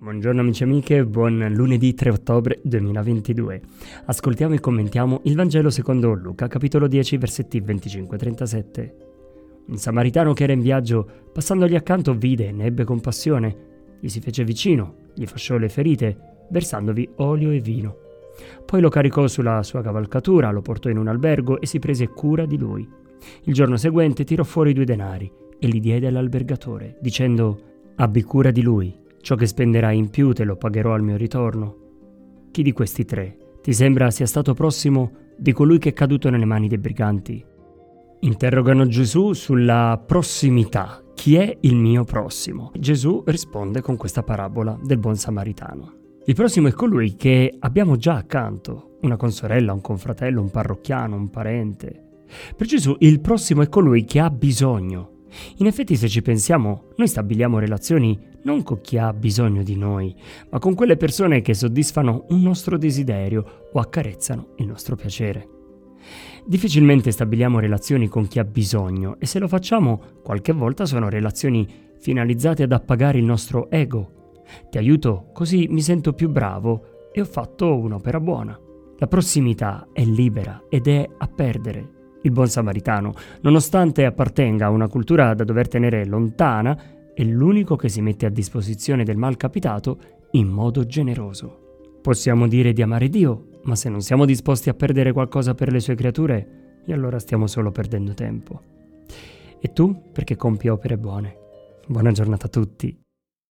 Buongiorno amici e amiche, buon lunedì 3 ottobre 2022. Ascoltiamo e commentiamo il Vangelo secondo Luca, capitolo 10, versetti 25-37. Un samaritano che era in viaggio, passandogli accanto, vide e ne ebbe compassione. Gli si fece vicino, gli fasciò le ferite, versandovi olio e vino. Poi lo caricò sulla sua cavalcatura, lo portò in un albergo e si prese cura di lui. Il giorno seguente tirò fuori due denari e li diede all'albergatore, dicendo: Abbi cura di lui Ciò che spenderai in più te lo pagherò al mio ritorno. Chi di questi tre ti sembra sia stato prossimo di colui che è caduto nelle mani dei briganti? Interrogano Gesù sulla prossimità. Chi è il mio prossimo? Gesù risponde con questa parabola del buon samaritano. Il prossimo è colui che abbiamo già accanto, una consorella, un confratello, un parrocchiano, un parente. Per Gesù il prossimo è colui che ha bisogno, in effetti se ci pensiamo, noi stabiliamo relazioni non con chi ha bisogno di noi, ma con quelle persone che soddisfano un nostro desiderio o accarezzano il nostro piacere. Difficilmente stabiliamo relazioni con chi ha bisogno e se lo facciamo qualche volta sono relazioni finalizzate ad appagare il nostro ego. Ti aiuto così mi sento più bravo e ho fatto un'opera buona. La prossimità è libera ed è a perdere il buon samaritano, nonostante appartenga a una cultura da dover tenere lontana, è l'unico che si mette a disposizione del mal capitato in modo generoso. Possiamo dire di amare Dio, ma se non siamo disposti a perdere qualcosa per le sue creature, e allora stiamo solo perdendo tempo. E tu perché compi opere buone. Buona giornata a tutti.